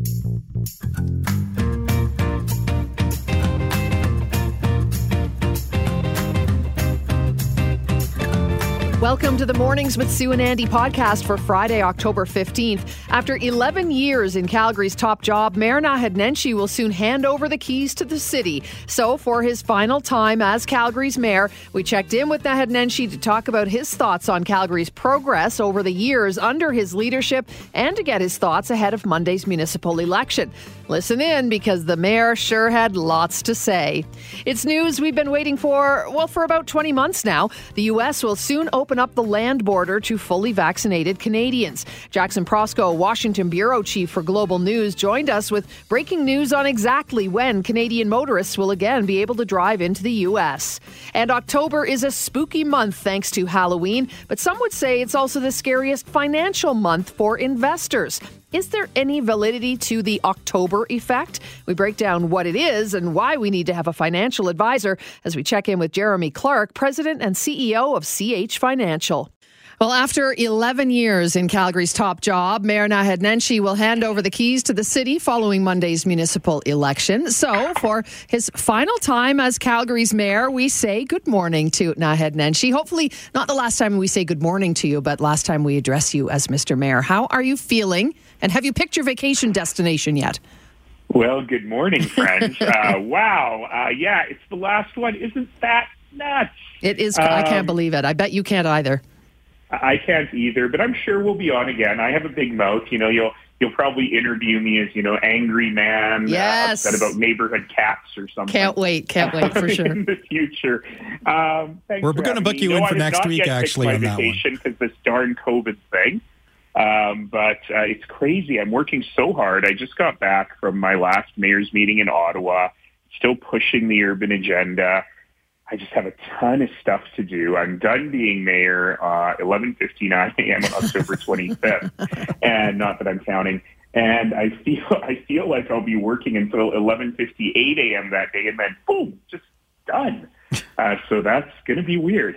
あっ! Welcome to the Mornings with Sue and Andy podcast for Friday, October 15th. After 11 years in Calgary's top job, Mayor Naheed Nenshi will soon hand over the keys to the city. So, for his final time as Calgary's mayor, we checked in with Naheed Nenshi to talk about his thoughts on Calgary's progress over the years under his leadership and to get his thoughts ahead of Monday's municipal election. Listen in because the mayor sure had lots to say. It's news we've been waiting for, well, for about 20 months now. The U.S. will soon open up the land border to fully vaccinated Canadians. Jackson Proskow, Washington Bureau Chief for Global News, joined us with breaking news on exactly when Canadian motorists will again be able to drive into the U.S. And October is a spooky month thanks to Halloween, but some would say it's also the scariest financial month for investors. Is there any validity to the October effect? We break down what it is and why we need to have a financial advisor as we check in with Jeremy Clark, President and CEO of CH Financial. Well, after 11 years in Calgary's top job, Mayor Naheed Nenshi will hand over the keys to the city following Monday's municipal election. So, for his final time as Calgary's mayor, we say good morning to Naheed Nenshi. Hopefully, not the last time we say good morning to you, but last time we address you as Mr. Mayor. How are you feeling? And have you picked your vacation destination yet? Well, good morning, friends. uh, wow. Uh, yeah, it's the last one. Isn't that nuts? It is. Um, I can't um, believe it. I bet you can't either. I can't either, but I'm sure we'll be on again. I have a big mouth. You know, you'll you'll probably interview me as you know angry man yes. uh, upset about neighborhood cats or something. Can't wait, can't wait for sure in the future. Um, We're going to book you, you in for next week, actually, on that one. Because this darn COVID thing. Um, but uh, it's crazy. I'm working so hard. I just got back from my last mayor's meeting in Ottawa, still pushing the urban agenda. I just have a ton of stuff to do. I'm done being mayor uh, 11:59 a.m. on October 25th, and not that I'm counting. And I feel I feel like I'll be working until 11:58 a.m. that day, and then boom, just done. Uh, so that's going to be weird.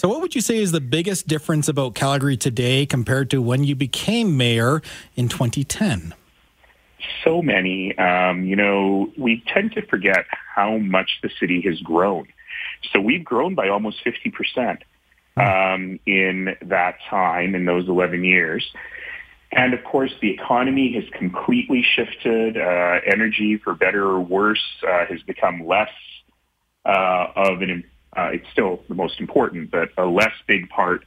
So, what would you say is the biggest difference about Calgary today compared to when you became mayor in 2010? So many. Um, you know, we tend to forget how much the city has grown. So we've grown by almost 50% um, in that time, in those 11 years. And of course, the economy has completely shifted. Uh, energy, for better or worse, uh, has become less uh, of an, uh, it's still the most important, but a less big part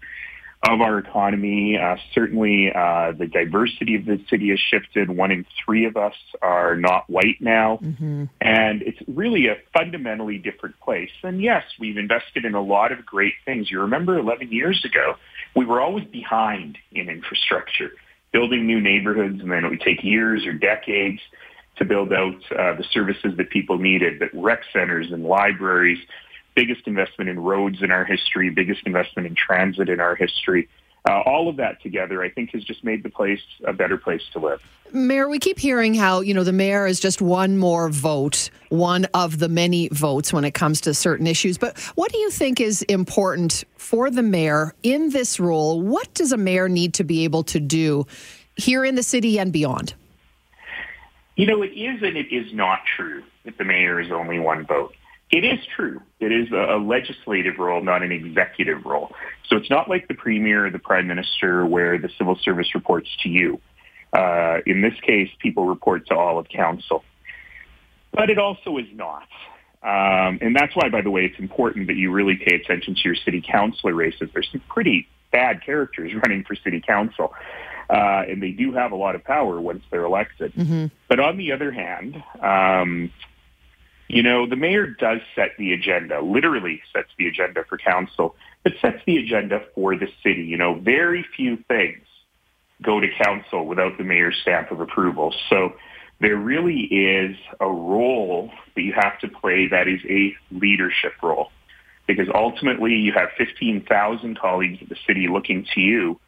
of our economy. Uh, certainly, uh, the diversity of the city has shifted. One in three of us are not white now. Mm-hmm. And it's really a fundamentally different place. And yes, we've invested in a lot of great things. You remember 11 years ago, we were always behind in infrastructure, building new neighborhoods, and then it would take years or decades to build out uh, the services that people needed, but rec centers and libraries, biggest investment in roads in our history, biggest investment in transit in our history. Uh, all of that together, I think, has just made the place a better place to live. Mayor, we keep hearing how, you know, the mayor is just one more vote, one of the many votes when it comes to certain issues. But what do you think is important for the mayor in this role? What does a mayor need to be able to do here in the city and beyond? You know, it is and it is not true that the mayor is only one vote. It is true. It is a, legislative role, not an executive role. So it's not like the premier or the prime minister where the civil service reports to you. Uh, in this case, people report to all of council. But it also is not. Um, and that's why, by the way, it's important that you really pay attention to your city councilor races. There's some pretty bad characters running for city council. Uh, and they do have a lot of power once they're elected. Mm-hmm. But on the other hand, um, you know, the mayor does set the agenda, literally sets the agenda for council, but sets the agenda for the city. You know, very few things go to council without the mayor's stamp of approval. So there really is a role that you have to play that is a leadership role. Because ultimately you have 15,000 colleagues at the city looking to you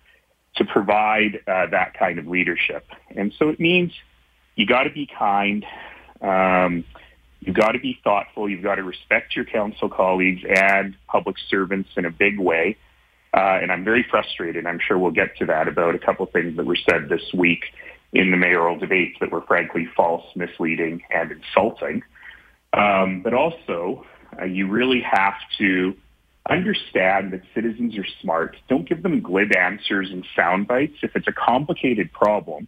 to provide uh, that kind of leadership. And so it means you got to be kind. Um, You've got to be thoughtful. You've got to respect your council colleagues and public servants in a big way. Uh, and I'm very frustrated. I'm sure we'll get to that about a couple of things that were said this week in the mayoral debates that were frankly false, misleading, and insulting. Um, but also, uh, you really have to understand that citizens are smart. Don't give them glib answers and sound bites. If it's a complicated problem,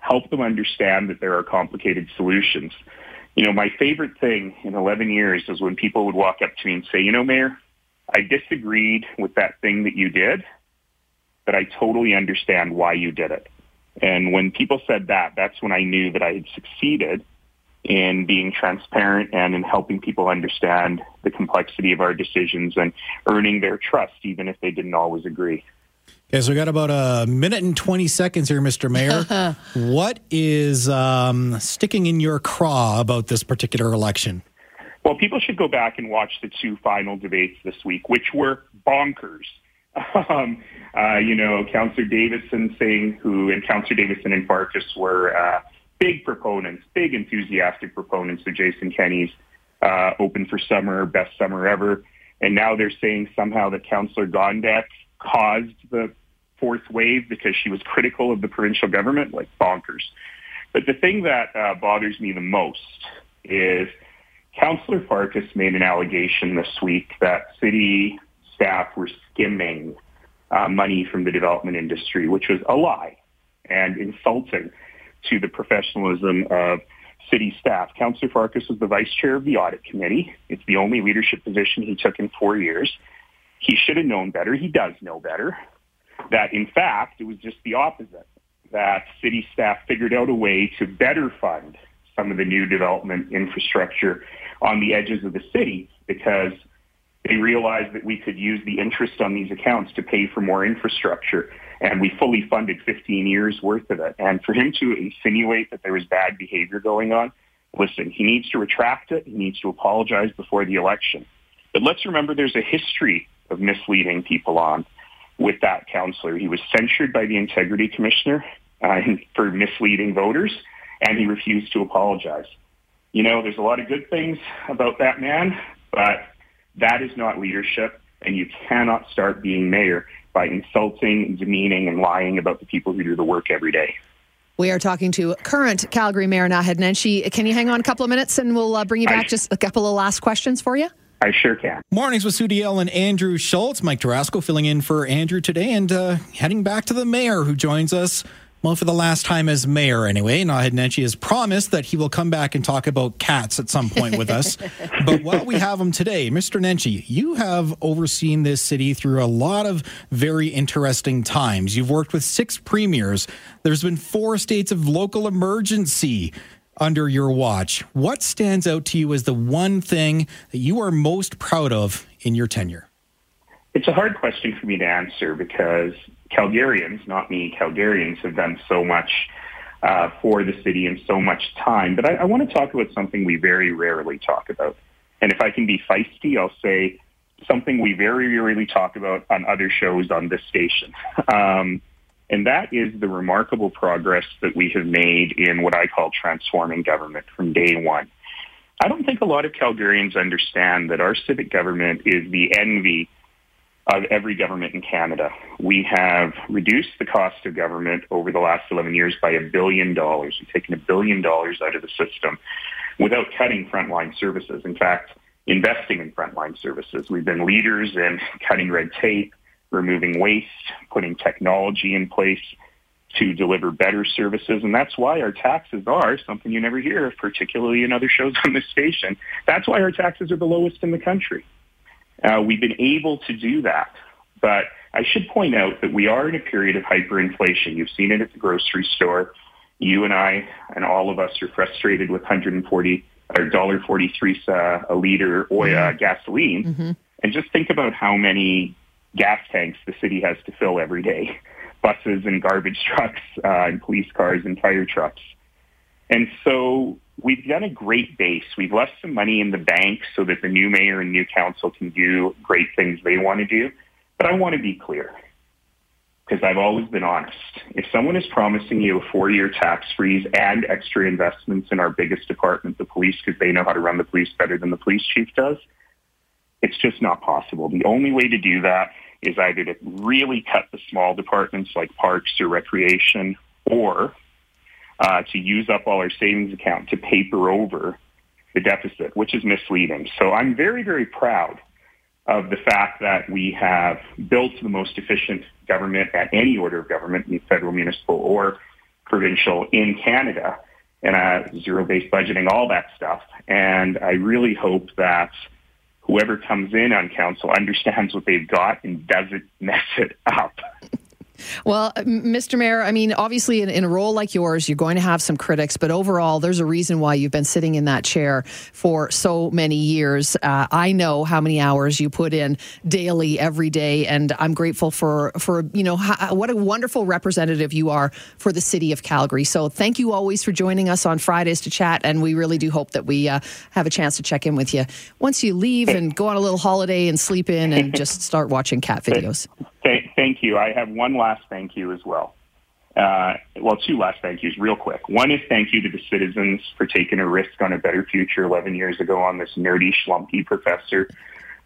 help them understand that there are complicated solutions. You know, my favorite thing in 11 years is when people would walk up to me and say, you know, Mayor, I disagreed with that thing that you did, but I totally understand why you did it. And when people said that, that's when I knew that I had succeeded in being transparent and in helping people understand the complexity of our decisions and earning their trust, even if they didn't always agree. Okay, so we got about a minute and 20 seconds here, Mr. Mayor. what is um, sticking in your craw about this particular election? Well, people should go back and watch the two final debates this week, which were bonkers. Um, uh, you know, Councillor Davison saying who and Councillor Davison and Farkas were uh, big proponents, big enthusiastic proponents of Jason Kenney's uh, Open for Summer, best summer ever. And now they're saying somehow that Councillor Gondek caused the fourth wave because she was critical of the provincial government, like bonkers. But the thing that uh, bothers me the most is Councillor Farkas made an allegation this week that city staff were skimming uh, money from the development industry, which was a lie and insulting to the professionalism of city staff. Councillor Farkas was the vice chair of the audit committee. It's the only leadership position he took in four years. He should have known better. He does know better. That in fact, it was just the opposite. That city staff figured out a way to better fund some of the new development infrastructure on the edges of the city because they realized that we could use the interest on these accounts to pay for more infrastructure. And we fully funded 15 years worth of it. And for him to insinuate that there was bad behavior going on, listen, he needs to retract it. He needs to apologize before the election. But let's remember there's a history of misleading people on with that counselor. He was censured by the integrity commissioner uh, for misleading voters, and he refused to apologize. You know, there's a lot of good things about that man, but that is not leadership, and you cannot start being mayor by insulting, demeaning, and lying about the people who do the work every day. We are talking to current Calgary Mayor Naheed Nenshi. Can you hang on a couple of minutes and we'll uh, bring you back? I, just a couple of last questions for you. I sure can. Mornings with Sue Deyell and Andrew Schultz. Mike Tarasco filling in for Andrew today and uh, heading back to the mayor who joins us well, for the last time as mayor, anyway, Naheed Nenshi has promised that he will come back and talk about cats at some point with us. but while we have him today, Mr. Nenshi, you have overseen this city through a lot of very interesting times. You've worked with six premiers. There's been four states of local emergency under your watch. What stands out to you as the one thing that you are most proud of in your tenure? It's a hard question for me to answer because Calgarians, not me, Calgarians have done so much uh, for the city in so much time. But I, I want to talk about something we very rarely talk about. And if I can be feisty, I'll say something we very rarely talk about on other shows on this station. Um, and that is the remarkable progress that we have made in what I call transforming government from day one. I don't think a lot of Calgarians understand that our civic government is the envy of every government in Canada. We have reduced the cost of government over the last 11 years by a billion dollars. We've taken a billion dollars out of the system without cutting frontline services. In fact, investing in frontline services. We've been leaders in cutting red tape, removing waste, putting technology in place to deliver better services. And that's why our taxes are something you never hear particularly in other shows on this station. That's why our taxes are the lowest in the country. Uh, we've been able to do that. But I should point out that we are in a period of hyperinflation. You've seen it at the grocery store. You and I and all of us are frustrated with 140 or dollar 43 uh, a liter oil mm-hmm. gasoline. Mm-hmm. And just think about how many gas tanks the city has to fill every day. Buses and garbage trucks uh, and police cars and fire trucks. And so we've done a great base. We've left some money in the bank so that the new mayor and new council can do great things they want to do. But I want to be clear because I've always been honest. If someone is promising you a four-year tax freeze and extra investments in our biggest department, the police, because they know how to run the police better than the police chief does, it's just not possible. The only way to do that is either to really cut the small departments like parks or recreation or uh, to use up all our savings account to paper over the deficit, which is misleading. So I'm very, very proud of the fact that we have built the most efficient government at any order of government, federal, municipal, or provincial in Canada, and uh, zero-based budgeting, all that stuff. And I really hope that whoever comes in on council understands what they've got and doesn't mess it up. Well, Mr. Mayor, I mean, obviously, in, in, a role like yours, you're going to have some critics, but overall, there's a reason why you've been sitting in that chair for so many years. Uh, I know how many hours you put in daily, every day, and I'm grateful for for you know what a wonderful representative you are for the city of Calgary. So, thank you always for joining us on Fridays to chat, and we really do hope that we uh, have a chance to check in with you once you leave and go on a little holiday and sleep in and just start watching cat videos. Th- thank you. I have one last thank you as well. Uh, well, two last thank yous, real quick. One is thank you to the citizens for taking a risk on a better future 11 years ago on this nerdy, schlumpy professor.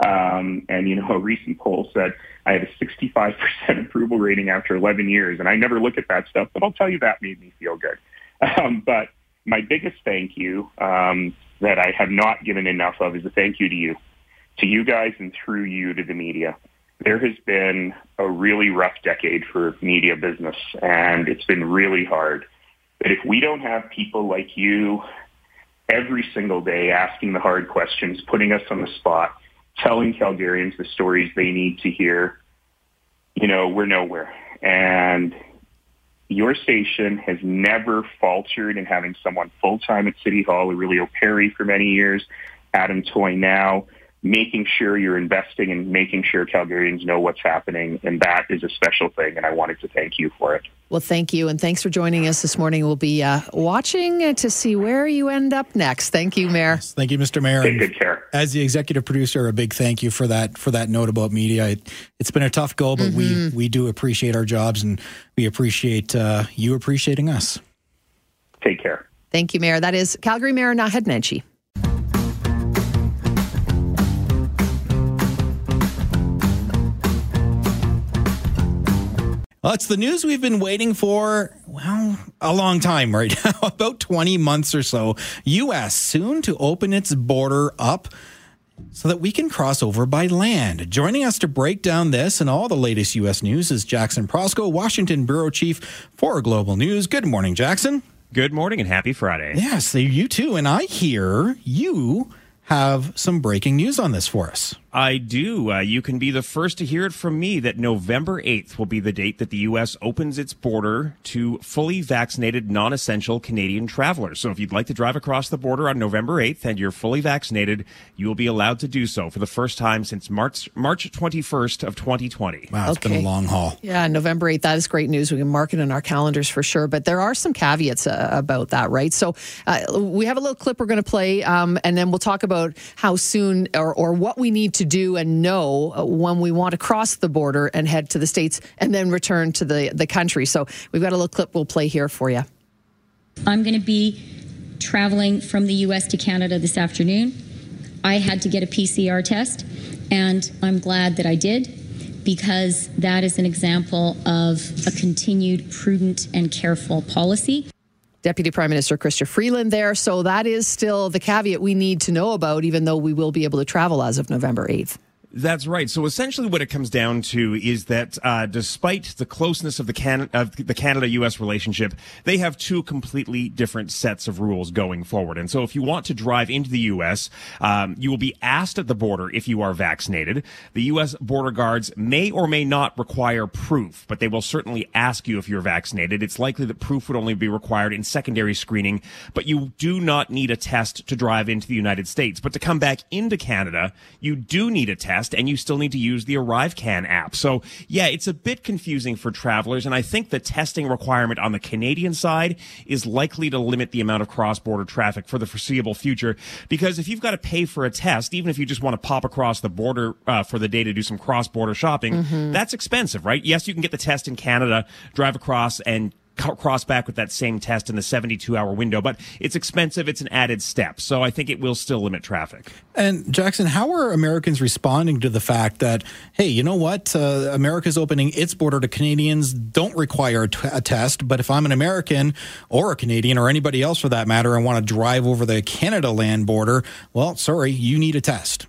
Um, and, you know, a recent poll said I had a 65% approval rating after 11 years. And I never look at that stuff, but I'll tell you that made me feel good. Um, but my biggest thank you um, that I have not given enough of is a thank you to you, to you guys and through you to the media there has been a really rough decade for media business, and it's been really hard. But if we don't have people like you every single day asking the hard questions, putting us on the spot, telling Calgarians the stories they need to hear, you know, we're nowhere. And your station has never faltered in having someone full-time at City Hall, Aurelio Perry for many years, Adam Toy now, making sure you're investing and making sure Calgarians know what's happening. And that is a special thing. And I wanted to thank you for it. Well, thank you. And thanks for joining us this morning. We'll be uh, watching to see where you end up next. Thank you, Mayor. Yes, thank you, Mr. Mayor. Take good care. As the executive producer, a big thank you for that for that note about media. It, has been a tough go, but mm-hmm. we, we do appreciate our jobs and we appreciate uh, you appreciating us. Take care. Thank you, Mayor. That is Calgary Mayor Naheed Nenshi. Well, it's the news we've been waiting for, well, a long time right now, about 20 months or so. U.S. soon to open its border up so that we can cross over by land. Joining us to break down this and all the latest U.S. news is Jackson Proskow, Washington Bureau Chief for Global News. Good morning, Jackson. Good morning and happy Friday. Yes, you too. And I hear you have some breaking news on this for us. I do. Uh, you can be the first to hear it from me that November 8th will be the date that the U.S. opens its border to fully vaccinated, non essential Canadian travelers. So if you'd like to drive across the border on November 8th and you're fully vaccinated, you will be allowed to do so for the first time since March, March 21st of 2020. Wow, it's okay. been a long haul. Yeah, November 8th. That is great news. We can mark it in our calendars for sure. But there are some caveats uh, about that, right? So uh, we have a little clip we're going to play, um, and then we'll talk about how soon or, or what we need to to do and know uh, when we want to cross the border and head to the States and then return to the, the country. So we've got a little clip we'll play here for you. I'm going to be traveling from the U.S. to Canada this afternoon. I had to get a PCR test, and I'm glad that I did because that is an example of a continued prudent and careful policy. Deputy Prime Minister Chrystia Freeland there. So that is still the caveat we need to know about, even though we will be able to travel as of November 8th. That's right. So essentially, what it comes down to is that uh, despite the closeness of the Can- of the Canada-U.S. relationship, they have two completely different sets of rules going forward. And so, if you want to drive into the U.S., um, you will be asked at the border if you are vaccinated. The U.S. border guards may or may not require proof, but they will certainly ask you if you're vaccinated. It's likely that proof would only be required in secondary screening, but you do not need a test to drive into the United States. But to come back into Canada, you do need a test test and you still need to use the ArriveCAN app. So yeah, it's a bit confusing for travelers. And I think the testing requirement on the Canadian side is likely to limit the amount of cross-border traffic for the foreseeable future. Because if you've got to pay for a test, even if you just want to pop across the border uh, for the day to do some cross-border shopping, mm-hmm. that's expensive, right? Yes, you can get the test in Canada, drive across and cross back with that same test in the 72 hour window. But it's expensive. It's an added step. So I think it will still limit traffic. And Jackson, how are Americans responding to the fact that, hey, you know what? Uh, America's opening its border to Canadians don't require a, t- a test. But if I'm an American or a Canadian or anybody else for that matter and want to drive over the Canada land border, well, sorry, you need a test.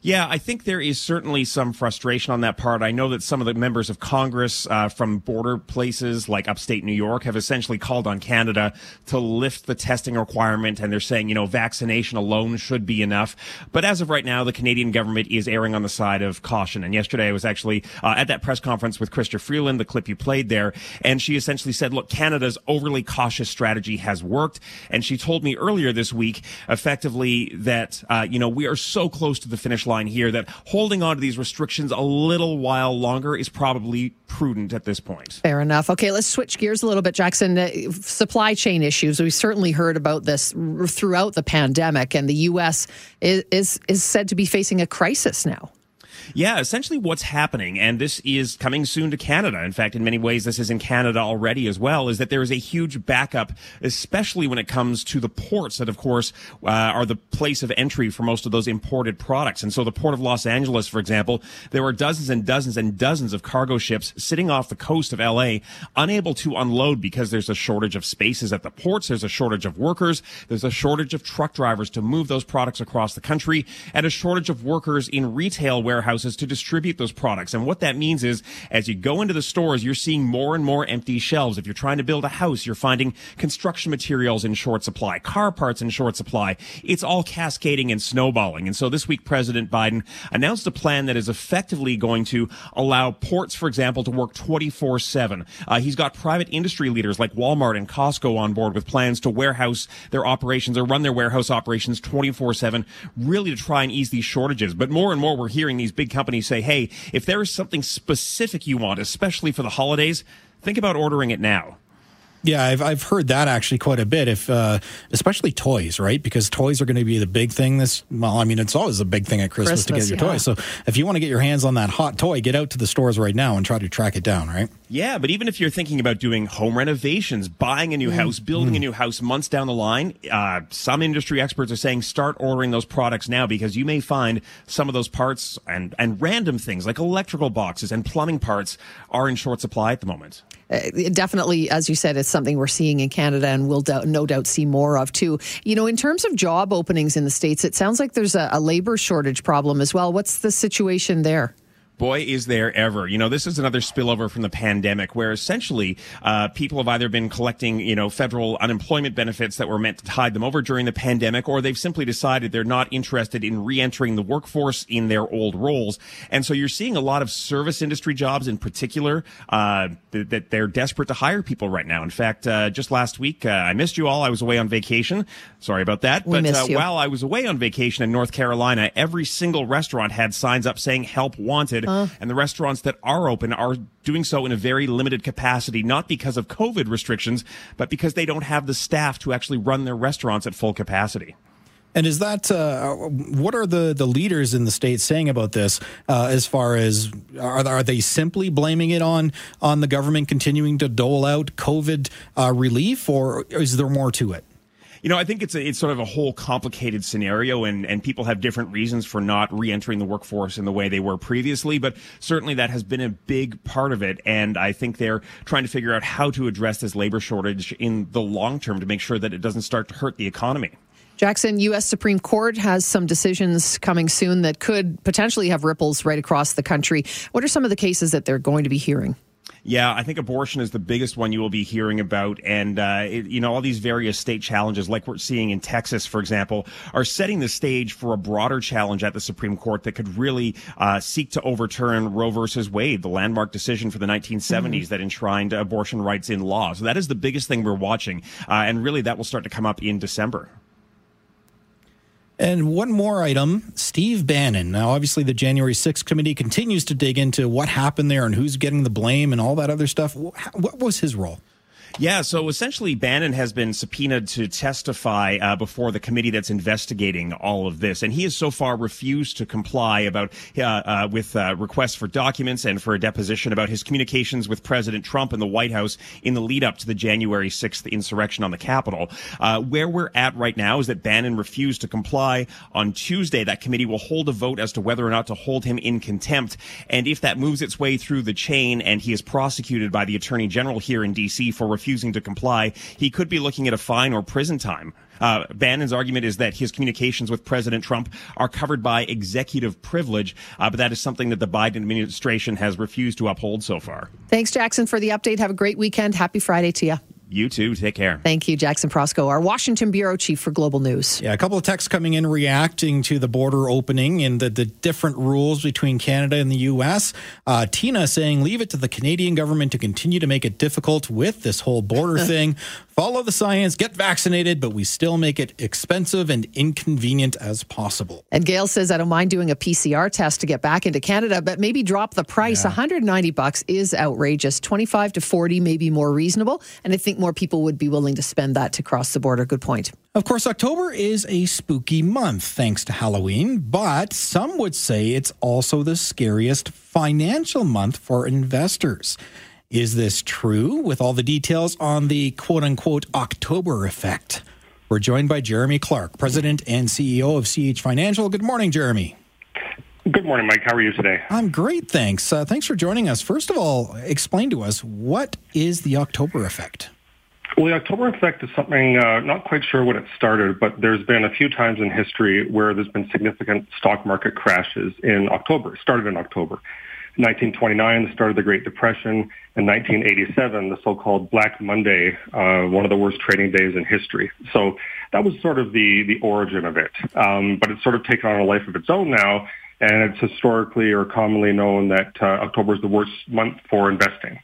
Yeah, I think there is certainly some frustration on that part. I know that some of the members of Congress uh, from border places like upstate New York have essentially called on Canada to lift the testing requirement, and they're saying, you know, vaccination alone should be enough. But as of right now, the Canadian government is erring on the side of caution. And yesterday, I was actually uh, at that press conference with Chrystia Freeland, the clip you played there, and she essentially said, look, Canada's overly cautious strategy has worked. And she told me earlier this week, effectively, that, uh, you know, we are so close to the finish line here that holding on to these restrictions a little while longer is probably prudent at this point. Fair enough. Okay, let's switch gears a little bit, Jackson. Uh, supply chain issues. We've certainly heard about this r- throughout the pandemic, and the U.S. Is, is is said to be facing a crisis now. Yeah, essentially what's happening, and this is coming soon to Canada. In fact, in many ways, this is in Canada already as well, is that there is a huge backup, especially when it comes to the ports that, of course, uh, are the place of entry for most of those imported products. And so the port of Los Angeles, for example, there are dozens and dozens and dozens of cargo ships sitting off the coast of LA, unable to unload because there's a shortage of spaces at the ports. There's a shortage of workers. There's a shortage of truck drivers to move those products across the country and a shortage of workers in retail warehouses warehouses to distribute those products. And what that means is as you go into the stores, you're seeing more and more empty shelves. If you're trying to build a house, you're finding construction materials in short supply, car parts in short supply. It's all cascading and snowballing. And so this week, President Biden announced a plan that is effectively going to allow ports, for example, to work 24 7. Uh, he's got private industry leaders like Walmart and Costco on board with plans to warehouse their operations or run their warehouse operations 24 7, really to try and ease these shortages. But more and more, we're hearing these big companies say, hey, if there is something specific you want, especially for the holidays, think about ordering it now. Yeah, I've I've heard that actually quite a bit. If uh, especially toys, right? Because toys are going to be the big thing. This well, I mean, it's always a big thing at Christmas, Christmas to get your yeah. toys. So if you want to get your hands on that hot toy, get out to the stores right now and try to track it down, right? Yeah, but even if you're thinking about doing home renovations, buying a new mm. house, building mm. a new house months down the line, uh, some industry experts are saying start ordering those products now because you may find some of those parts and and random things like electrical boxes and plumbing parts are in short supply at the moment. Uh, definitely, as you said, it's something we're seeing in Canada and we'll do- no doubt see more of too. You know, in terms of job openings in the States, it sounds like there's a, a labor shortage problem as well. What's the situation there? Boy, is there ever. You know, this is another spillover from the pandemic where essentially uh, people have either been collecting, you know, federal unemployment benefits that were meant to tide them over during the pandemic, or they've simply decided they're not interested in re-entering the workforce in their old roles. And so you're seeing a lot of service industry jobs in particular uh, that they're desperate to hire people right now. In fact, uh, just last week, uh, I missed you all. I was away on vacation. Sorry about that. We but uh, while I was away on vacation in North Carolina, every single restaurant had signs up saying help wanted uh. and the restaurants that are open are doing so in a very limited capacity, not because of COVID restrictions, but because they don't have the staff to actually run their restaurants at full capacity. And is that uh, what are the, the leaders in the state saying about this? Uh, as far as are, are they simply blaming it on on the government continuing to dole out COVID uh, relief, or is there more to it? You know, I think it's a, it's sort of a whole complicated scenario, and and people have different reasons for not re-entering the workforce in the way they were previously. But certainly that has been a big part of it, and I think they're trying to figure out how to address this labor shortage in the long term to make sure that it doesn't start to hurt the economy. Jackson, U.S. Supreme Court has some decisions coming soon that could potentially have ripples right across the country. What are some of the cases that they're going to be hearing? Yeah, I think abortion is the biggest one you will be hearing about. And, uh, it, you know, all these various state challenges, like we're seeing in Texas, for example, are setting the stage for a broader challenge at the Supreme Court that could really uh, seek to overturn Roe versus Wade, the landmark decision for the 1970s mm-hmm. that enshrined abortion rights in law. So that is the biggest thing we're watching. Uh, and really, that will start to come up in December. And one more item Steve Bannon. Now, obviously, the January 6th committee continues to dig into what happened there and who's getting the blame and all that other stuff. What was his role? Yeah, so essentially, Bannon has been subpoenaed to testify uh, before the committee that's investigating all of this, and he has so far refused to comply about uh, uh, with uh, requests for documents and for a deposition about his communications with President Trump and the White House in the lead up to the January 6th insurrection on the Capitol. Uh, where we're at right now is that Bannon refused to comply. On Tuesday, that committee will hold a vote as to whether or not to hold him in contempt, and if that moves its way through the chain and he is prosecuted by the Attorney General here in D.C. for refusing refusing to comply, he could be looking at a fine or prison time. Uh, Bannon's argument is that his communications with President Trump are covered by executive privilege, uh, but that is something that the Biden administration has refused to uphold so far. Thanks, Jackson, for the update. Have a great weekend. Happy Friday to you. You too. Take care. Thank you, Jackson Proskow, our Washington Bureau Chief for Global News. Yeah, a couple of texts coming in reacting to the border opening and the, the different rules between Canada and the U.S. Uh, Tina saying, leave it to the Canadian government to continue to make it difficult with this whole border thing. Follow the science, get vaccinated, but we still make it expensive and inconvenient as possible. And Gail says, I don't mind doing a PCR test to get back into Canada, but maybe drop the price. Yeah. 190 bucks is outrageous. 25 to 40 may be more reasonable. And I think more people would be willing to spend that to cross the border. Good point. Of course, October is a spooky month thanks to Halloween, but some would say it's also the scariest financial month for investors. Is this true? With all the details on the quote unquote October effect. We're joined by Jeremy Clark, President and CEO of CH Financial. Good morning, Jeremy. Good morning, Mike. How are you today? I'm great, thanks. Uh, thanks for joining us. First of all, explain to us what is the October effect? Well, the October effect is something uh, not quite sure when it started, but there's been a few times in history where there's been significant stock market crashes in October. It started in October. 1929, the start of the Great Depression, and 1987, the so-called Black Monday, uh, one of the worst trading days in history. So that was sort of the the origin of it. Um, but it's sort of taken on a life of its own now, and it's historically or commonly known that uh, October is the worst month for investing.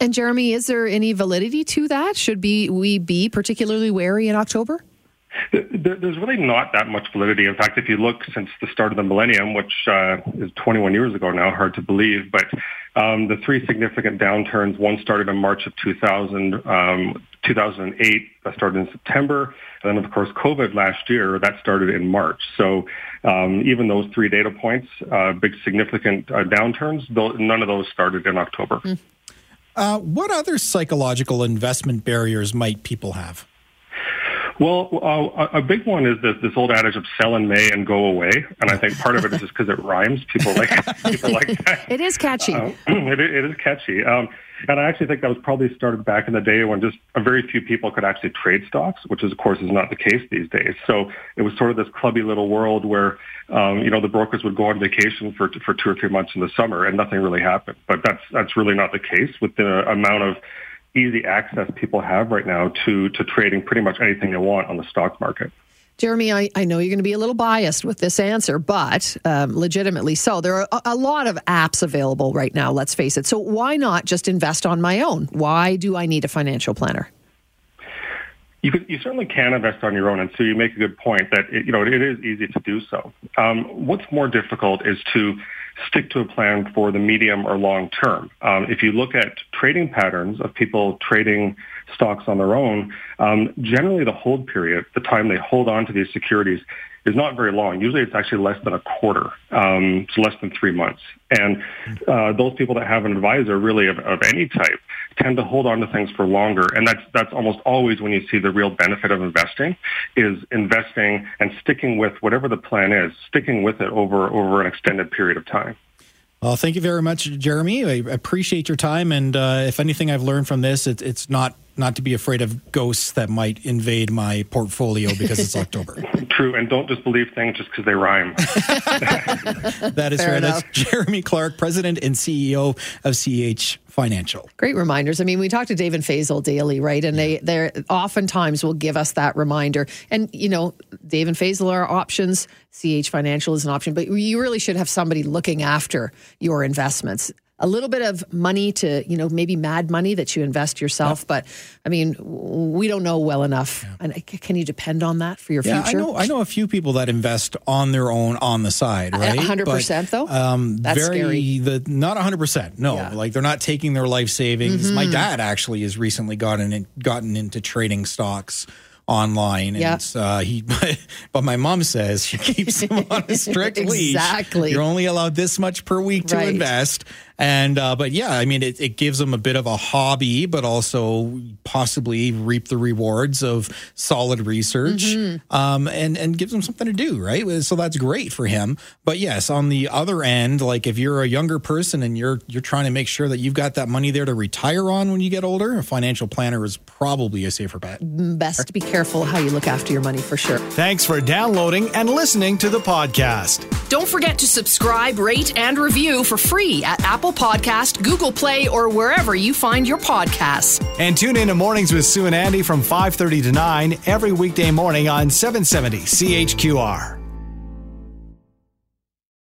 And Jeremy, is there any validity to that? Should be we be particularly wary in October? There's really not that much validity. In fact, if you look since the start of the millennium, which uh, is 21 years ago now, hard to believe, but um, the three significant downturns, one started in March of 2000, um, 2008, that started in September, and then of course COVID last year, that started in March. So um, even those three data points, uh, big significant uh, downturns, none of those started in October. Mm. Uh, what other psychological investment barriers might people have? Well, uh, a big one is this, this old adage of sell in May and go away, and I think part of it is just because it rhymes. People like people like that. It is catchy. Uh, it, it is catchy. Um, and I actually think that was probably started back in the day when just a very few people could actually trade stocks, which is, of course, is not the case these days. So it was sort of this clubby little world where, um, you know, the brokers would go on vacation for for two or three months in the summer and nothing really happened. But that's that's really not the case with the amount of easy access people have right now to to trading pretty much anything they want on the stock market. Jeremy, I, I know you're going to be a little biased with this answer, but um, legitimately so. There are a, a, lot of apps available right now, let's face it. So why not just invest on my own? Why do I need a financial planner? You, could, you certainly can invest on your own, and so you make a good point that it, you know it is easy to do so. Um, what's more difficult is to stick to a plan for the medium or long term. Um, if you look at trading patterns of people trading stocks on their own, um, generally the hold period, the time they hold on to these securities, is not very long. Usually it's actually less than a quarter, um, less than three months. And uh, those people that have an advisor, really of, of any type, tend to hold on to things for longer. And that's that's almost always when you see the real benefit of investing is investing and sticking with whatever the plan is, sticking with it over over an extended period of time. Well, thank you very much, Jeremy. I appreciate your time. And uh, if anything I've learned from this, it, it's not not to be afraid of ghosts that might invade my portfolio because it's October. True, and don't just believe things just because they rhyme. that is fair. That's Jeremy Clark, President and CEO of CH Financial. Great reminders. I mean, we talk to Dave and Faisal daily, right? And they they oftentimes will give us that reminder. And you know, Dave and Faisal are options. CH Financial is an option, but you really should have somebody looking after your investments a little bit of money to, you know, maybe mad money that you invest yourself. But I mean, we don't know well enough. And can you depend on that for your Yeah, I future? know. I know a few people that invest on their own on the side, right? a hundred But, percent, though? Um, That's very scary. the not hundred percent. No, Yeah. like they're not taking their life savings. Mm-hmm. My dad actually has recently gotten in, gotten into trading stocks online, and Yeah. uh, he. But my mom says she keeps him on a strict leash. Exactly. You're only allowed this much per week to invest. And uh, but yeah, I mean, it, it gives them a bit of a hobby, but also possibly reap the rewards of solid research, Mm-hmm. um, and and gives them something to do, right? So that's great for him. But yes, on the other end, like if you're a younger person and you're you're trying to make sure that you've got that money there to retire on when you get older, a financial planner is probably a safer bet. Best to be careful how you look after your money for sure. Thanks for downloading and listening to the podcast. Don't forget to subscribe, rate, and review for free at Apple Podcast, Google Play, or wherever you find your podcasts. And tune in to Mornings with Sue and Andy from 5:30 to 9 every weekday morning on 770 CHQR.